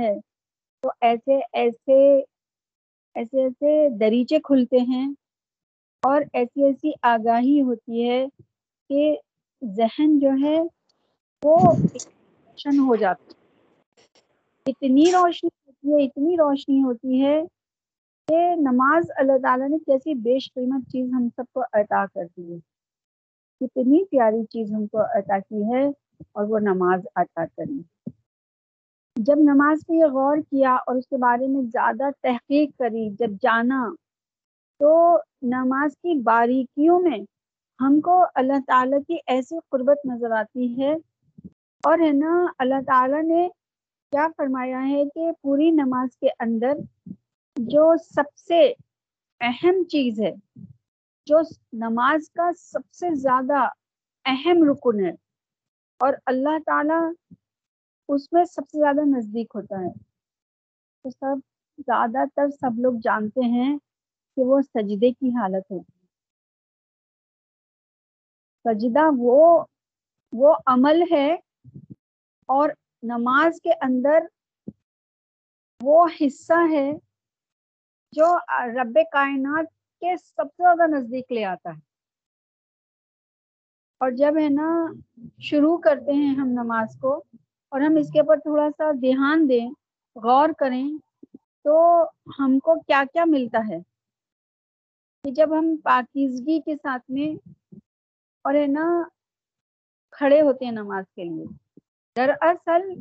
ہے۔ تو ایسے ایسے ایسے ایسے دریچے کھلتے ہیں اور ایسی ایسی آگاہی ہوتی ہے کہ ذہن جو ہے وہ روشن ہو جاتا اتنی روشنی ہوتی ہے، اتنی روشنی ہوتی ہے کہ نماز اللہ تعالیٰ نے کیسی بیش قیمت چیز ہم سب کو عطا کر دی ہے۔ کتنی پیاری چیز ہم کو عطا کی ہے اور وہ نماز عطا کری۔ جب نماز پہ یہ غور کیا اور اس کے بارے میں زیادہ تحقیق کری، جب جانا، تو نماز کی باریکیوں میں ہم کو اللہ تعالیٰ کی ایسی قربت نظر آتی ہے۔ اور ہے نا، اللہ تعالیٰ نے کیا فرمایا ہے کہ پوری نماز کے اندر جو سب سے اہم چیز ہے، جو نماز کا سب سے زیادہ اہم رکن ہے اور اللہ تعالیٰ اس میں سب سے زیادہ نزدیک ہوتا ہے۔ تو سب زیادہ تر سب لوگ جانتے ہیں کہ وہ سجدے کی حالت ہوتی ہے۔ سجدہ وہ وہ عمل ہے اور نماز کے اندر وہ حصہ ہے جو رب کائنات کے سب سے زیادہ نزدیک لے آتا ہے۔ اور جب ہے نا، شروع کرتے ہیں ہم نماز کو اور ہم اس کے اوپر تھوڑا سا دھیان دیں، غور کریں تو ہم کو کیا کیا ملتا ہے۔ کہ جب ہم پاکیزگی کے ساتھ میں اور ہے نا، کھڑے ہوتے ہیں نماز کے لیے، دراصل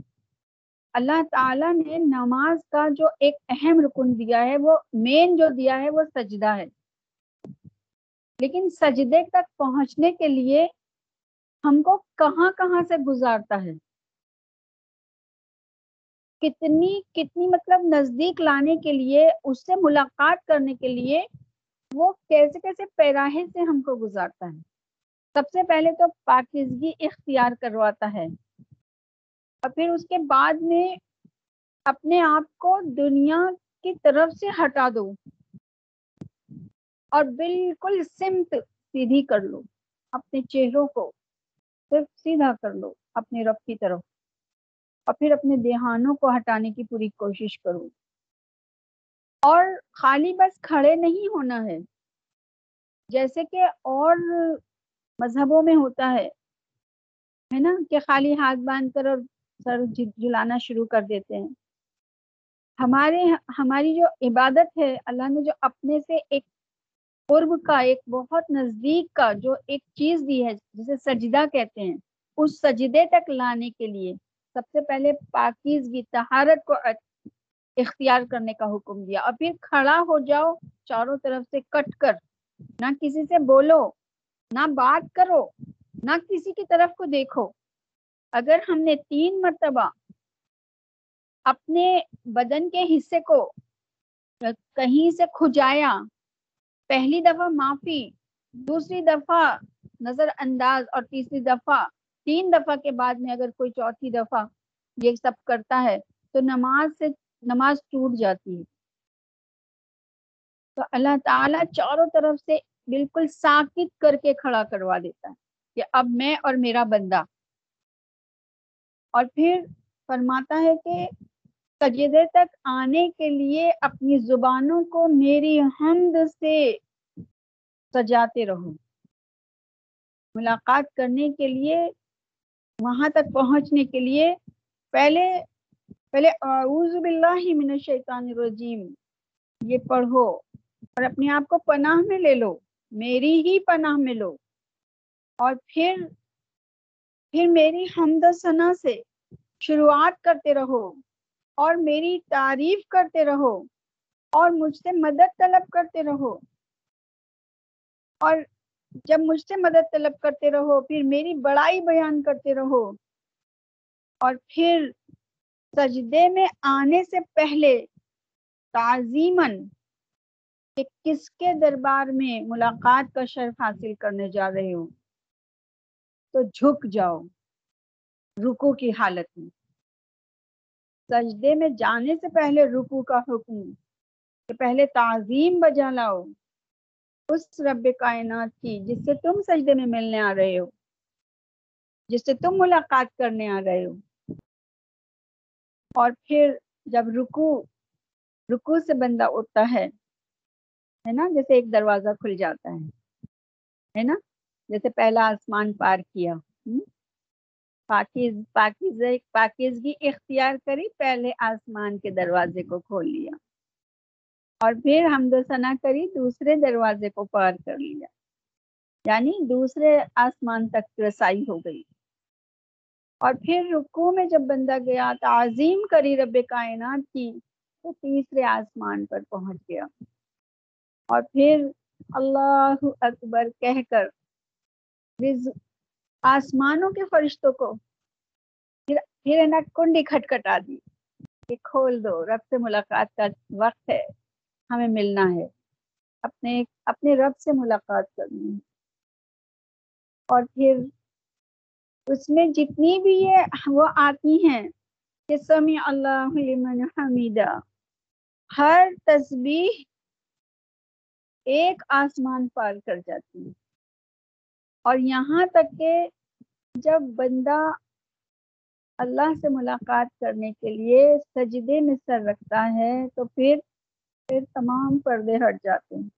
اللہ تعالیٰ نے نماز کا جو ایک اہم رکن دیا ہے، وہ مین جو دیا ہے، وہ سجدہ ہے۔ لیکن سجدے تک پہنچنے کے لیے ہم کو کہاں کہاں سے گزارتا ہے؟ کتنی کتنی مطلب نزدیک لانے کے لیے، اس سے ملاقات کرنے کے لیے وہ کیسے کیسے پیراہے سے ہم کو گزارتا ہے۔ سب سے پہلے تو پاکیزگی اختیار کرواتا ہے۔ اور پھر اس کے بعد میں اپنے آپ کو دنیا کی طرف سے ہٹا دو۔ اور بالکل سمت سیدھی کر لو۔ اپنے چہروں کو صرف سیدھا کر لو، اپنے رب کی طرف۔ اور پھر اپنے دیہانوں کو ہٹانے کی پوری کوشش کرو اور خالی بس کھڑے نہیں ہونا ہے۔ جیسے کہ اور مذہبوں میں ہوتا ہے ہے نا؟ کہ خالی ہاتھ باندھ کر اور سر جلانا شروع کر دیتے ہیں۔ ہمارے ہماری جو عبادت ہے، اللہ نے جو اپنے سے ایک قرب کا، ایک بہت نزدیک کا جو ایک چیز دی ہے، جسے سجدہ کہتے ہیں، اس سجدے تک لانے کے لیے سب سے پہلے پاکیزگی تہارت کو اختیار کرنے کا حکم دیا اور پھر کھڑا ہو جاؤ، چاروں طرف سے کٹ کر۔ نہ کسی سے بولو، نہ بات کرو، نہ کسی کی طرف کو دیکھو۔ اگر ہم نے تین مرتبہ اپنے بدن کے حصے کو کہیں سے کھجایا، پہلی دفعہ معافی، دوسری دفعہ نظر انداز اور تیسری دفعہ تین دفعہ کے بعد میں اگر کوئی چوتھی دفعہ یہ سب کرتا ہے تو نماز سے نماز ٹوٹ جاتی ہے۔ تو اللہ تعالیٰ چاروں طرف سے بالکل ساکت کر کے کھڑا کروا دیتا ہے کہ اب میں اور میرا بندہ۔ اور پھر فرماتا ہے کہ سجدے تک آنے کے لیے اپنی زبانوں کو میری حمد سے سجاتے رہو۔ ملاقات کرنے کے لیے وہاں تک پہنچنے کے لیے پہلے پہلے اعوذ باللہ من الشیطان الرجیم، یہ پڑھو اور اپنے آپ کو پناہ میں لے لو، میری ہی پناہ میں لو۔ اور پھر پھر میری حمد و ثنا سے شروعات کرتے رہو اور میری تعریف کرتے رہو اور مجھ سے مدد طلب کرتے رہو۔ اور جب مجھ سے مدد طلب کرتے رہو، پھر میری بڑائی بیان کرتے رہو۔ اور پھر سجدے میں آنے سے پہلے تعظیمن کہ کس کے دربار میں ملاقات کا شرف حاصل کرنے جا رہے ہو تو جھک جاؤ رکو کی حالت میں۔ سجدے میں جانے سے پہلے رکو کا حکم، کہ پہلے تعظیم بجا لاؤ۔ اس رب کائنات کی جس سے تم سجدے میں ملنے آ رہے ہو، جس سے تم ملاقات کرنے آ رہے ہو۔ اور پھر جب رکو رکو سے بندہ اٹھتا ہے ہے نا؟ جیسے ایک دروازہ کھل جاتا ہے ہے نا؟ جیسے پہلا آسمان پار کیا۔ پاکیز پاکیز پاکیزگی اختیار کری، پہلے آسمان کے دروازے کو کھول لیا۔ اور پھر حمد و ثنا کری دوسرے دروازے کو پار کر لیا۔ یعنی دوسرے آسمان تک رسائی ہو گئی۔ اور پھر رکو میں جب بندہ گیا تعظیم کری رب کائنات کی، تو تیسرے آسمان پر پہنچ گیا۔ اور پھر اللہ اکبر کہہ کر آسمانوں کے فرشتوں کو پھر پھر نا کنڈی کھٹکھٹا دی۔ کہ کھول دو، رب سے ملاقات کا وقت ہے۔ ہمیں ملنا ہے۔ اپنے اپنے رب سے ملاقات کرنی ہے۔ اور پھر اس میں جتنی بھی یہ وہ آتی ہیں کہ سمی اللہ لمن حمیدہ، ہر تسبیح ایک آسمان پار کر جاتی ہے۔ اور یہاں تک کہ جب بندہ اللہ سے ملاقات کرنے کے لیے سجدے میں سر رکھتا ہے تو پھر پھر تمام پردے ہٹ جاتے ہیں۔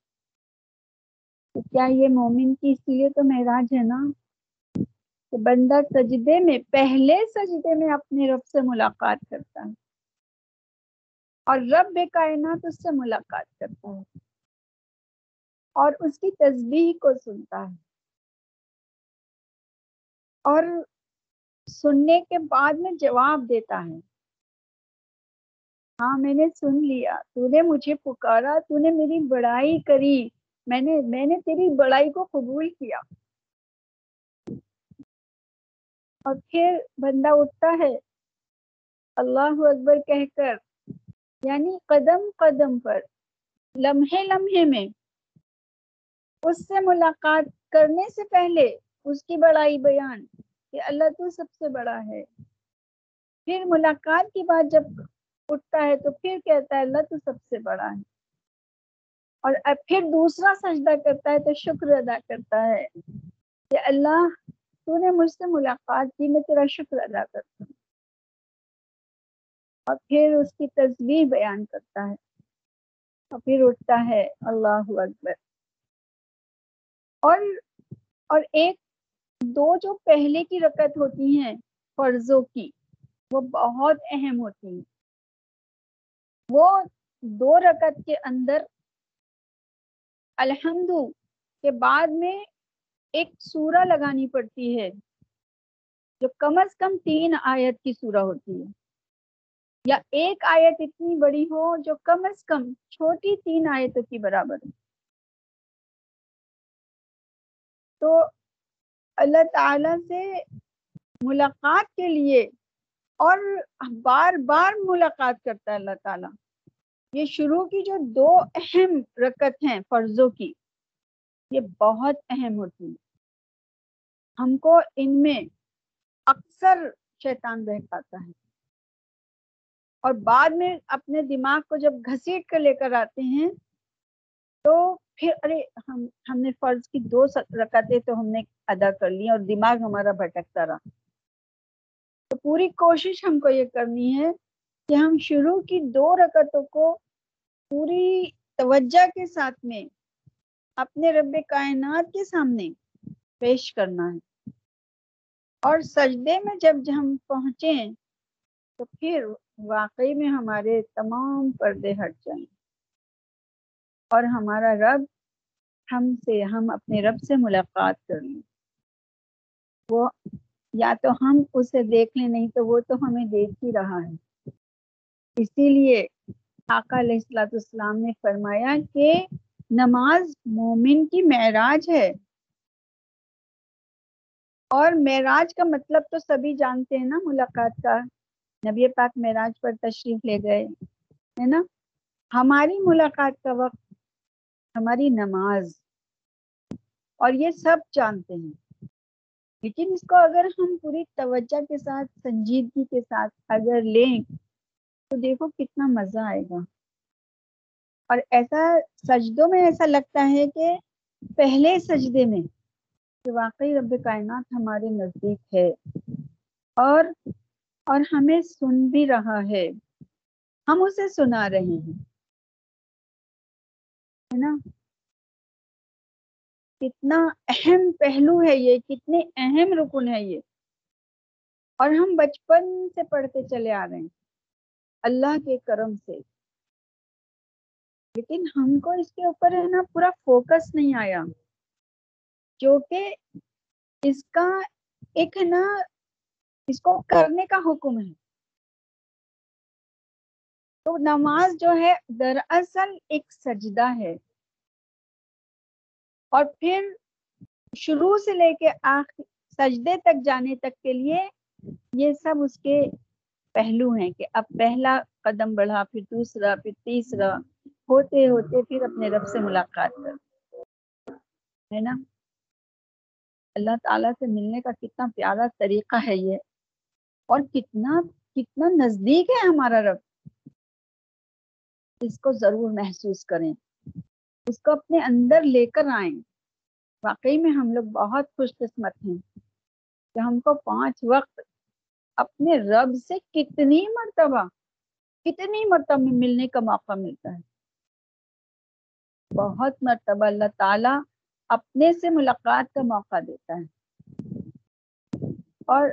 تو کیا یہ مومن کی اس لیے تو معراج ہے نا کہ بندہ سجدے میں، پہلے سجدے میں اپنے رب سے ملاقات کرتا ہے۔ اور رب کائنات اس سے ملاقات کرتا ہے۔ اور اس کی تسبیح کو سنتا ہے۔ اور سننے کے بعد میں جواب دیتا ہے۔ ہاں میں نے سن لیا۔ تو نے مجھے پکارا، تو نے میری بڑائی کری۔ میں نے میں نے تیری بڑائی کو قبول کیا۔ اور پھر بندہ اٹھتا ہے۔ اللہ اکبر کہہ کر یعنی قدم قدم پر، لمحے لمحے میں۔ اس سے ملاقات کرنے سے پہلے اس کی بڑائی بیان کہ اللہ تو سب سے بڑا ہے۔ پھر ملاقات کی بات جب اٹھتا ہے تو پھر کہتا ہے، اللہ تو سب سے بڑا ہے۔ اور پھر دوسرا سجدہ کرتا ہے تو شکر ادا کرتا ہے۔ کہ اللہ، تو نے مجھ سے ملاقات کی، میں تیرا شکر ادا کرتا ہوں۔ اور پھر اس کی تصویر بیان کرتا ہے۔ اور پھر اٹھتا ہے، اللہ اکبر۔ اور اور ایک، دو جو پہلے کی رکت ہوتی ہیں، فرضوں کی، وہ بہت اہم ہوتی ہیں۔ وہ دو رکت کے اندر الحمد کے بعد میں ایک سورہ لگانی پڑتی ہے، جو کم از کم تین آیت کی سورہ ہوتی ہے۔ یا ایک آیت اتنی بڑی ہو جو کم از کم چھوٹی تین آیتوں کی برابر ہو۔ تو اللہ تعالی سے ملاقات کے لیے اور بار بار ملاقات کرتا ہے اللہ تعالیٰ۔ یہ شروع کی جو دو اہم رکت ہیں فرضوں کی، یہ بہت اہم ہوتی ہے ہم کو ان میں اکثر شیطان بہکاتا ہے۔ اور بعد میں اپنے دماغ کو جب گھسیٹ کر لے کر آتے ہیں، تو پھر ارے، ہم ہم نے فرض کی دو رکعتیں تو ہم نے ادا کر لی اور دماغ ہمارا بھٹکتا رہا۔ پوری کوشش ہم کو یہ کرنی ہے کہ ہم شروع کی دو رکعتوں کو پوری توجہ کے ساتھ میں اپنے رب کائنات کے سامنے پیش کرنا ہے۔ اور سجدے میں جب ہم پہنچے تو پھر واقعی میں ہمارے تمام پردے ہٹ جائیں۔ اور ہمارا رب ہم سے، ہم اپنے رب سے ملاقات کر لیں وہ یا تو ہم اسے دیکھ لیں، نہیں تو وہ تو ہمیں دیکھ ہی رہا ہے۔ اسی لیے آقا علیہ السلاۃ السلام نے فرمایا کہ نماز مومن کی معراج ہے۔ اور معراج کا مطلب تو سبھی جانتے ہیں نا ملاقات کا۔ نبی پاک معراج پر تشریف لے گئے، ہے نا؟ ہماری ملاقات کا وقت، ہماری نماز، اور یہ سب جانتے ہیں۔ لیکن اس کو اگر ہم پوری توجہ کے ساتھ، سنجیدگی کے ساتھ اگر لیں، تو دیکھو کتنا مزہ آئے گا۔ اور ایسا سجدوں میں ایسا لگتا ہے کہ پہلے سجدے میں کہ واقعی رب کائنات ہمارے نزدیک ہے اور اور ہمیں سن بھی رہا ہے۔ ہم اسے سنا رہے ہیں۔ ہے نا؟ کتنا اہم پہلو ہے یہ، کتنے اہم رکن ہے یہ۔ اور ہم بچپن سے پڑھتے چلے آ رہے ہیں، اللہ کے کرم سے۔ لیکن ہم کو اس کے اوپر ہے نا پورا فوکس نہیں آیا، جو کہ اس کا ایک ہے نا، اس کو کرنے کا حکم ہے۔ تو نماز جو ہے، دراصل ایک سجدہ ہے۔ اور پھر شروع سے لے کے آخر سجدے تک جانے تک کے لیے یہ سب اس کے پہلو ہیں کہ اب پہلا قدم بڑھا، پھر دوسرا، پھر تیسرا، ہوتے ہوتے پھر اپنے رب سے ملاقات کر۔ ہے نا؟ اللہ تعالیٰ سے ملنے کا کتنا پیارا طریقہ ہے یہ۔ اور کتنا کتنا نزدیک ہے ہمارا رب۔ اس کو ضرور محسوس کریں۔ اس کو اپنے اندر لے کر آئیں۔ واقعی میں ہم لوگ بہت خوش قسمت ہیں کہ ہم کو پانچ وقت اپنے رب سے کتنی مرتبہ کتنی مرتبہ ملنے کا موقع ملتا ہے۔ بہت مرتبہ اللہ تعالی اپنے سے ملاقات کا موقع دیتا ہے۔ اور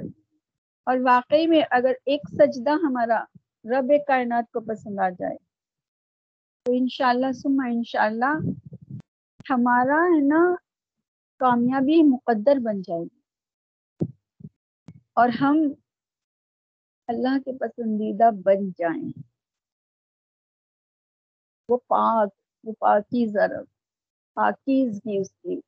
اور واقعی میں اگر ایک سجدہ ہمارا رب کائنات کو پسند آ جائے تو انشاءاللہ سما انشاءاللہ ہمارا ہے نا کامیابی مقدر بن جائے گی۔ اور ہم اللہ کے پسندیدہ بن جائیں۔ وہ پاک، وہ پاکیز رب پاکیزگی اس کی۔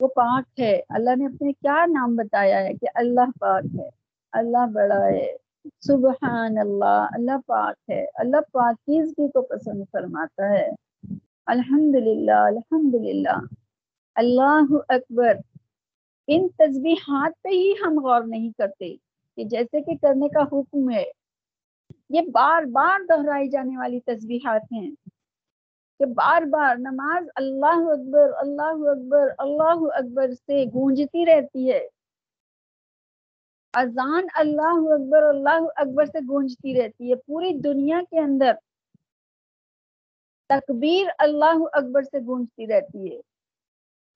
وہ پاک ہے۔ اللہ نے اپنے کیا نام بتایا ہے کہ اللہ پاک ہے، اللہ بڑا ہے۔ سبحان اللہ اللہ پاک ہے۔ اللہ پاکیزگی کو پسند فرماتا ہے؟ الحمد للہ الحمد للہ اللہ اکبر۔ ان تسبیحات پہ ہی ہم غور نہیں کرتے کہ جیسے کہ کرنے کا حکم ہے۔ یہ بار بار دہرائی جانے والی تسبیحات ہیں۔ کہ بار بار نماز اللہ اکبر اللہ اکبر اللہ اکبر سے گونجتی رہتی ہے۔ اذان اللہ اکبر اللہ اکبر سے گونجتی رہتی ہے، پوری دنیا کے اندر تکبیر اللہ اکبر سے گونجتی رہتی ہے۔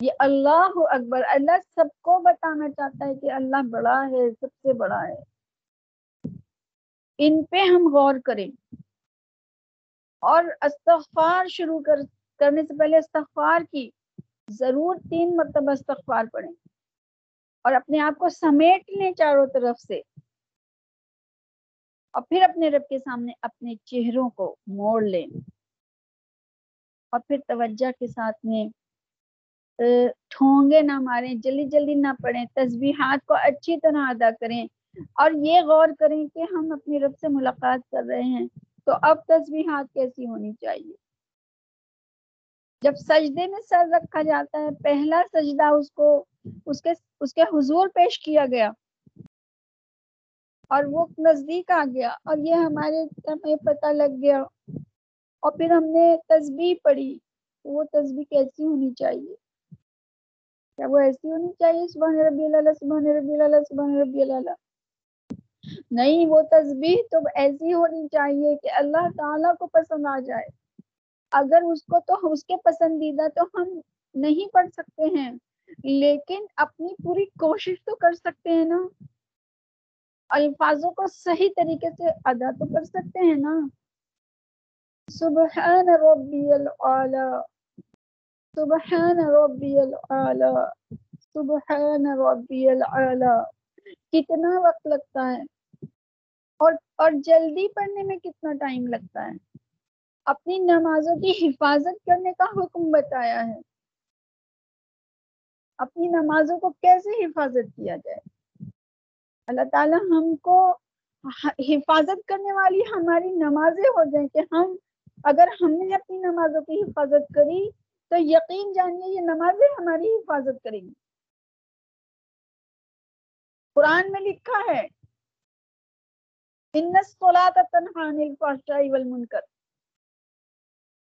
یہ اللہ اکبر، اللہ سب کو بتانا چاہتا ہے کہ اللہ بڑا ہے، سب سے بڑا ہے۔ ان پہ ہم غور کریں۔ اور استغفار شروع کر، کرنے سے پہلے استغفار کی۔ ضرور تین مرتبہ استغفار پڑھیں۔ اور اپنے آپ کو سمیٹ لیں چاروں طرف سے۔ اور پھر اپنے رب کے سامنے اپنے چہروں کو موڑ لیں۔ اور پھر توجہ کے ساتھ میں ٹھونگے نہ ماریں، جلدی جلدی نہ پڑھیں، تسبیحات کو اچھی طرح ادا کریں۔ اور یہ غور کریں کہ ہم اپنے رب سے ملاقات کر رہے ہیں، تو اب تسبیحات کیسی ہونی چاہیے؟ جب سجدے میں سر رکھا جاتا ہے، پہلا سجدہ اس کو، اس کے اس کے حضور پیش کیا گیا۔ اور وہ نزدیک آ گیا اور یہ ہمارے ہمیں پتہ لگ گیا۔ اور پھر ہم نے تسبیح پڑھی، وہ تسبیح کیسی ہونی چاہیے؟ کیا وہ ایسی ہونی چاہیے؟ سبحان ربی اللہ سبحان ربی اللہ سبحان ربی اللہ نہیں، وہ تسبیح تو ایسی ہونی چاہیے کہ اللہ تعالیٰ کو پسند آ جائے۔ اگر اس کو تو اس کے پسندیدہ تو ہم نہیں پڑھ سکتے ہیں، لیکن اپنی پوری کوشش تو کر سکتے ہیں نا۔ الفاظوں کو صحیح طریقے سے ادا تو کر سکتے ہیں نا۔ سبحان ربی العلا سبحان ربی العلا سبحان ربی العلا کتنا وقت لگتا ہے اور اور جلدی پڑھنے میں کتنا ٹائم لگتا ہے۔ اپنی نمازوں کی حفاظت کرنے کا حکم بتایا ہے۔ اپنی نمازوں کو کیسے حفاظت کیا جائے؟ اللہ تعالی ہم کو حفاظت کرنے والی ہماری نمازیں ہو جائیں کہ ہم اگر ہم نے اپنی نمازوں کی حفاظت کری تو یقین جانیے یہ نمازیں ہماری حفاظت کریں گی۔ قرآن میں لکھا ہے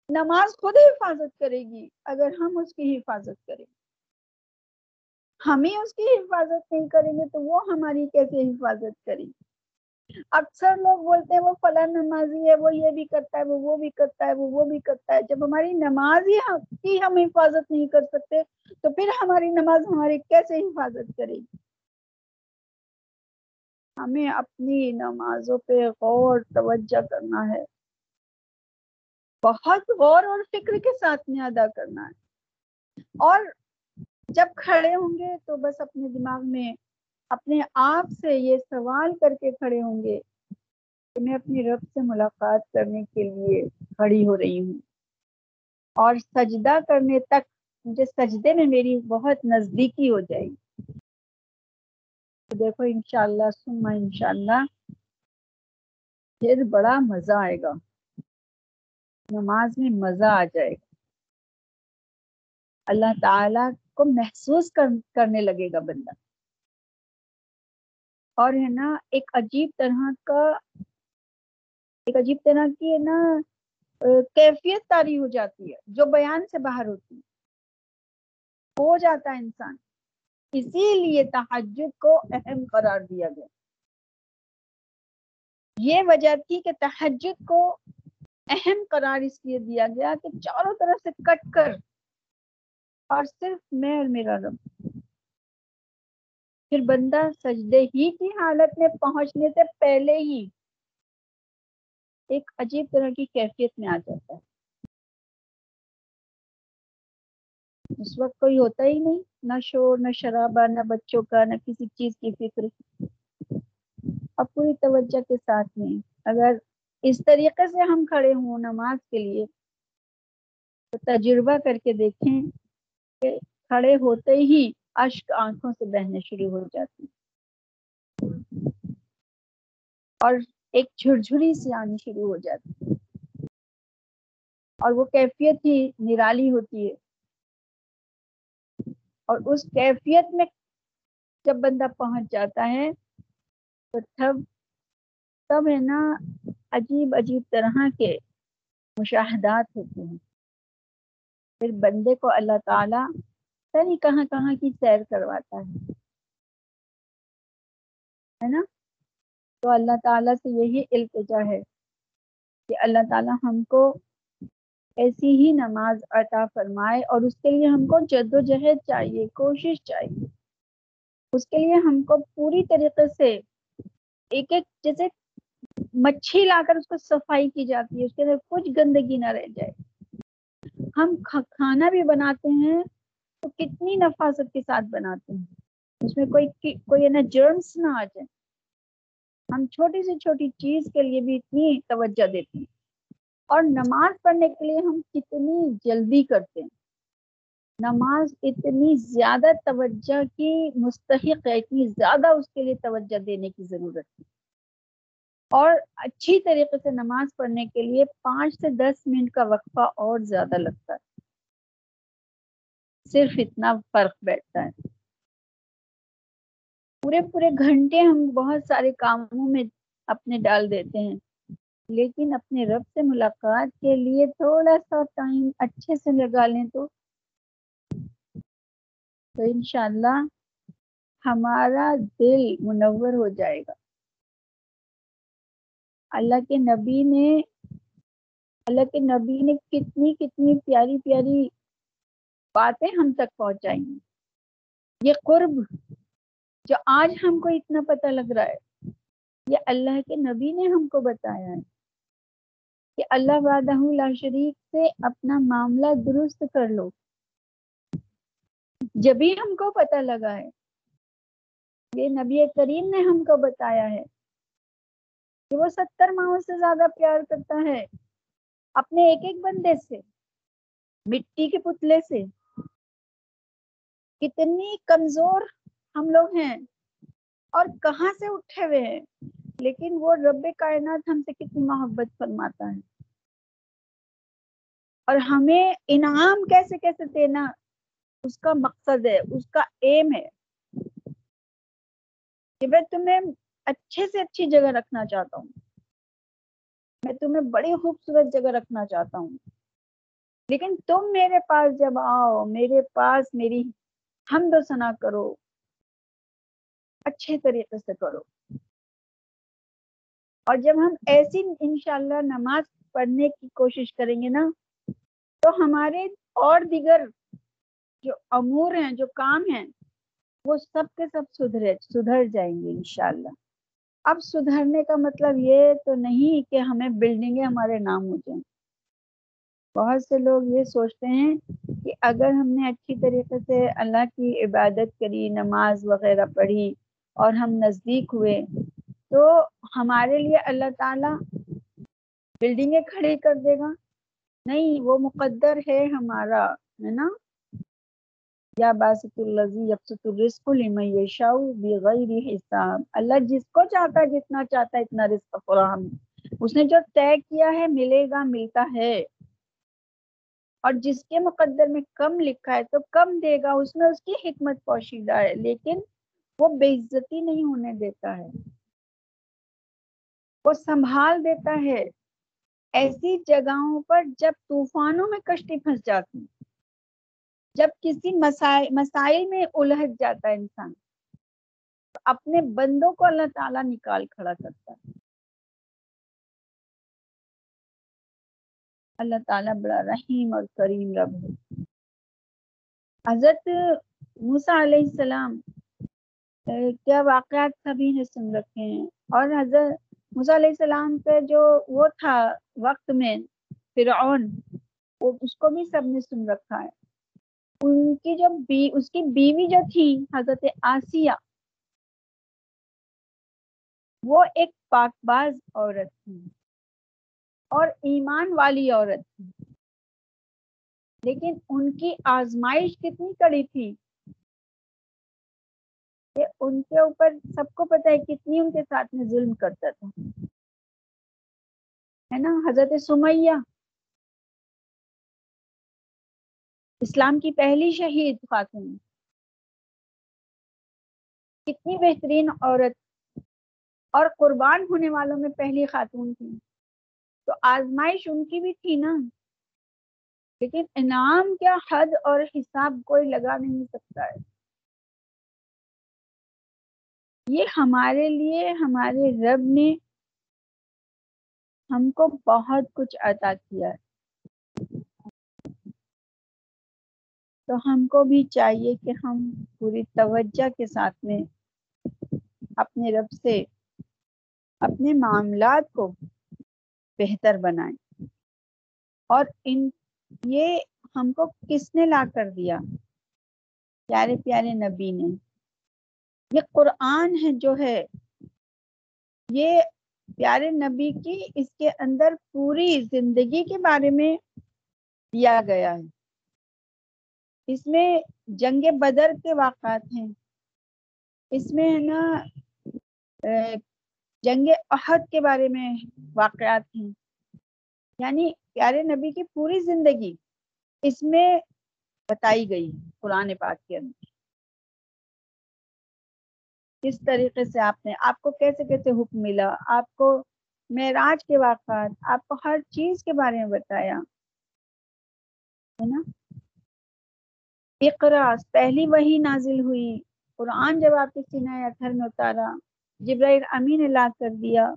نماز خود حفاظت کرے گی، اگر ہم اس کی حفاظت کریں۔ ہمیں اس کی حفاظت نہیں کریں گے تو وہ ہماری کیسے حفاظت کرے اکثر لوگ بولتے ہیں، وہ فلاں نمازی ہے، وہ یہ بھی کرتا ہے، وہ وہ بھی کرتا ہے، وہ وہ بھی کرتا ہے۔ جب ہماری نماز ہی کی ہم حفاظت نہیں کر سکتے، تو پھر ہماری نماز ہماری کیسے حفاظت کرے گی؟ ہمیں اپنی نمازوں پہ غور، توجہ کرنا ہے۔ بہت غور اور فکر کے ساتھ میں ادا کرنا ہے۔ اور جب کھڑے ہوں گے تو بس اپنے دماغ میں اپنے آپ سے یہ سوال کر کے کھڑے ہوں گے کہ میں اپنی رب سے ملاقات کرنے کے لیے کھڑی ہو رہی ہوں۔ اور سجدہ کرنے تک مجھے سجدے میں میری بہت نزدیکی ہو جائے گی۔ تو دیکھو انشاءاللہ سما انشاءاللہ، پھر بڑا مزہ آئے گا۔ نماز میں مزہ آ جائے گا۔ اللہ تعالی کو محسوس کرنے لگے گا بندہ۔ اور ہے نا، ایک عجیب طرح کا، ایک عجیب طرح کی ہے نا کیفیت تاری ہو جاتی ہے، جو بیان سے باہر ہوتی ہے۔ ہو جاتا ہے انسان۔ اسی لیے تحجد کو اہم قرار دیا گیا۔ یہ وجہ تھی کہ تحجد کو اہم قرار اس لیے دیا گیا کہ چاروں طرف سے کٹ کر اور صرف میں اور میرا رب۔ پھر بندہ سجدے ہی کی حالت میں پہنچنے سے پہلے ہی ایک عجیب طرح کی کیفیت میں آ جاتا ہے۔ اس وقت کوئی ہوتا ہی نہیں، نہ شور، نہ شرابہ، نہ بچوں کا، نہ کسی چیز کی فکر۔ اب پوری توجہ کے ساتھ میں اگر اس طریقے سے ہم کھڑے ہوں نماز کے لیے، تو تجربہ کر کے دیکھیں کہ کھڑے ہوتے ہی اشک آنکھوں سے بہنے شروع ہو جاتی اور ایک جھرجھری سی آنی شروع ہو جاتی اور وہ کیفیت ہی نرالی ہوتی ہے۔ اور اس کیفیت میں جب بندہ پہنچ جاتا ہے، تو تب تب ہے نا عجیب عجیب طرح کے مشاہدات ہوتے ہیں۔ پھر بندے کو اللہ تعالی نہیں کہاں کہاں کی سیر کرواتا ہے ہے نا؟ تو اللہ تعالیٰ سے یہی التجا ہے کہ اللہ تعالیٰ ہم کو ایسی ہی نماز عطا فرمائے اور اس کے لیے ہم کو جد و جہد چاہیے، کوشش چاہیے۔ اس کے لیے ہم کو پوری طریقے سے ایک ایک، جیسے مچھی لا کر اس کو صفائی کی جاتی ہے، اس کے اندر کچھ گندگی نہ رہ جائے۔ ہم کھانا بھی بناتے ہیں تو کتنی نفاست کے ساتھ بناتے ہیں۔ اس میں کوئی کوئی نا جرمس نہ آ جائے۔ ہم چھوٹی سے چھوٹی چیز کے لیے بھی اتنی توجہ دیتے ہیں۔ اور نماز پڑھنے کے لیے ہم کتنی جلدی کرتے ہیں۔ نماز اتنی زیادہ توجہ کی مستحق ہے، اتنی زیادہ اس کے لیے توجہ دینے کی ضرورت ہے۔ اور اچھی طریقے سے نماز پڑھنے کے لیے پانچ سے دس منٹ کا وقفہ اور زیادہ لگتا ہے۔ صرف اتنا فرق بیٹھتا ہے۔ پورے پورے گھنٹے ہم بہت سارے کاموں میں اپنے ڈال دیتے ہیں۔ لیکن اپنے رب سے ملاقات کے لیے تھوڑا سا ٹائم اچھے سے لگا لیں تو۔ تو انشاءاللہ ہمارا دل منور ہو جائے گا۔ اللہ کے نبی نے اللہ کے نبی نے کتنی کتنی پیاری پیاری باتیں ہم تک پہنچائی ہیں یہ قرب جو آج ہم کو اتنا پتہ لگ رہا ہے، یہ اللہ کے نبی نے ہم کو بتایا ہے کہ اللہ وعدہ لا شریف سے اپنا معاملہ درست کر لو۔ جبھی ہم کو پتہ لگا ہے، یہ نبی کریم نے ہم کو بتایا ہے۔ کہ وہ ستر ماہوں سے زیادہ پیار کرتا ہے۔ اپنے ایک ایک بندے سے، مٹی کے پتلے سے۔ کتنی کمزور ہم لوگ ہیں اور کہاں سے اٹھے ہوئے ہیں۔ لیکن وہ رب کائنات ہم سے کتنی محبت فرماتا ہے۔ اور ہمیں انعام کیسے کیسے دینا، اس کا مقصد ہے، اس کا ایم ہے۔ کہ میں تمہیں اچھے سے اچھی جگہ رکھنا چاہتا ہوں۔ میں تمہیں بڑی خوبصورت جگہ رکھنا چاہتا ہوں۔ لیکن تم میرے پاس جب آؤ، میرے پاس میری حمد و ثنا کرو۔ اچھے طریقے سے کرو۔ اور جب ہم ایسی انشاءاللہ نماز پڑھنے کی کوشش کریں گے نا، تو ہمارے اور دیگر جو امور ہیں، جو کام ہیں، وہ سب کے سب سدھرے، سدھر جائیں گے انشاءاللہ۔ اب سدھرنے کا مطلب یہ تو نہیں کہ ہمیں بلڈنگیں ہمارے نام ہو جائیں۔ بہت سے لوگ یہ سوچتے ہیں کہ اگر ہم نے اچھی طریقے سے اللہ کی عبادت کری، نماز وغیرہ پڑھی اور ہم نزدیک ہوئے، تو ہمارے لیے اللہ تعالیٰ بلڈنگیں کھڑی کر دے گا۔ نہیں، وہ مقدر ہے ہمارا، ہے نا؟ یا باسط الزی یبسط الرزق لمن یشاء بغیر حساب۔ اللہ جس کو چاہتا ہے، جتنا چاہتا ہے، اتنا رزق فراہم۔ اس نے جو طے کیا ہے، ملے گا، ملتا ہے۔ اور جس کے مقدر میں کم لکھا ہے، تو کم دے گا۔ اس میں اس کی حکمت پوشیدہ ہے، لیکن وہ بے عزتی نہیں ہونے دیتا ہے۔ وہ سنبھال دیتا ہے۔ ایسی جگہوں پر جب طوفانوں میں کشتی پھنس جاتی۔ جب کسی مسائل مسائل میں الجھ جاتا ہے انسان، تو اپنے بندوں کو اللہ تعالیٰ نکال کھڑا کرتا ہے۔ اللہ تعالیٰ بڑا رحیم اور کریم رب ہے۔ حضرت موسیٰ علیہ السلام کیا واقعات سبھی نے سن رکھے ہیں؟ اور حضرت موسیٰ علیہ السلام پہ جو وہ تھا وقت میں فرعون، وہ اس کو بھی سب نے سن رکھا ہے۔ ان کی جو بی، اس کی بیوی جو تھی، حضرت آسیہ، وہ ایک پاک باز عورت تھی اور ایمان والی عورت تھی۔ لیکن ان کی آزمائش کتنی کڑی تھی کہ ان کے اوپر سب کو پتا ہے کتنی ان کے ساتھ میں ظلم کرتا تھا۔ ہے نا؟ حضرت سمیہ اسلام کی پہلی شہید خاتون۔ کتنی بہترین عورت اور قربان ہونے والوں میں پہلی خاتون تھی۔ تو آزمائش ان کی بھی تھی نا۔ لیکن انعام کیا حد اور حساب کوئی لگا نہیں سکتا ہے۔ یہ ہمارے لیے، ہمارے رب نے ہم کو بہت کچھ عطا کیا ہے۔ تو ہم کو بھی چاہیے کہ ہم پوری توجہ کے ساتھ میں اپنے رب سے اپنے معاملات کو بہتر بنائیں۔ اور ان، یہ ہم کو کس نے لا کر دیا؟ پیارے پیارے نبی نے۔ یہ قرآن ہے جو ہے، یہ پیارے نبی کی اس کے اندر پوری زندگی کے بارے میں دیا گیا ہے۔ اس میں جنگ بدر کے واقعات ہیں۔ اس میں ہے نا جنگ عہد کے بارے میں واقعات ہیں۔ یعنی پیارے نبی کی پوری زندگی اس میں بتائی گئی قرآن پاک کے اندر۔ کس طریقے سے آپ نے، آپ کو کیسے کیسے حکم ملا؟ آپ کو معراج کے واقعات، آپ کو ہر چیز کے بارے میں بتایا۔ ہے نا؟ اقرا، پہلی وہی نازل ہوئی۔ قرآن جب آپ کے سینہ اتھر میں اتارا، جبرائیل امین نے لا کر دیا۔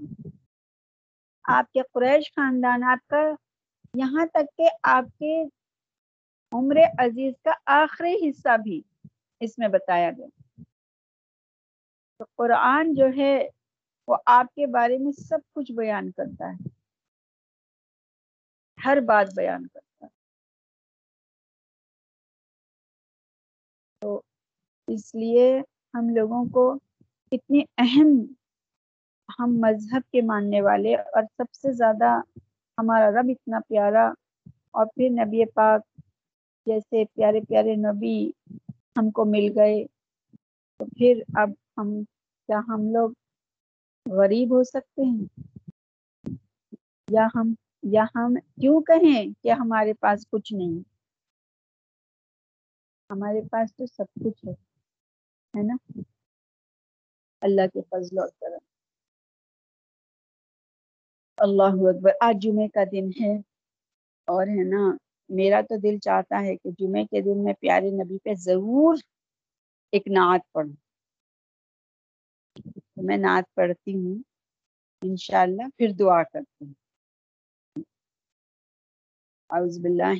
آپ کے قریش خاندان، آپ کا یہاں تک کہ آپ کے عمر عزیز کا آخری حصہ بھی اس میں بتایا گیا۔ تو قرآن جو ہے، وہ آپ کے بارے میں سب کچھ بیان کرتا ہے۔ ہر بات بیان کرتا ہے۔ اس لیے ہم لوگوں کو اتنی اہم ہم مذہب کے ماننے والے اور سب سے زیادہ ہمارا رب اتنا پیارا اور پھر نبی پاک جیسے پیارے پیارے نبی ہم کو مل گئے، تو پھر اب ہم، کیا ہم لوگ غریب ہو سکتے ہیں؟ یا ہم یا ہم کیوں کہیں کہ ہمارے پاس کچھ نہیں؟ ہمارے پاس تو سب کچھ ہے۔ ہے نا؟ اللہ کے فضل اور کرم۔ اللہ اکبر۔ آج جمعے کا دن ہے اور ہے نا، میرا تو دل چاہتا ہے کہ جمعے کے دن میں پیارے نبی پہ ضرور ایک نعت پڑھوں۔ میں نعت پڑھتی ہوں، انشاءاللہ پھر دعا کرتے ہیں اعوذ باللہ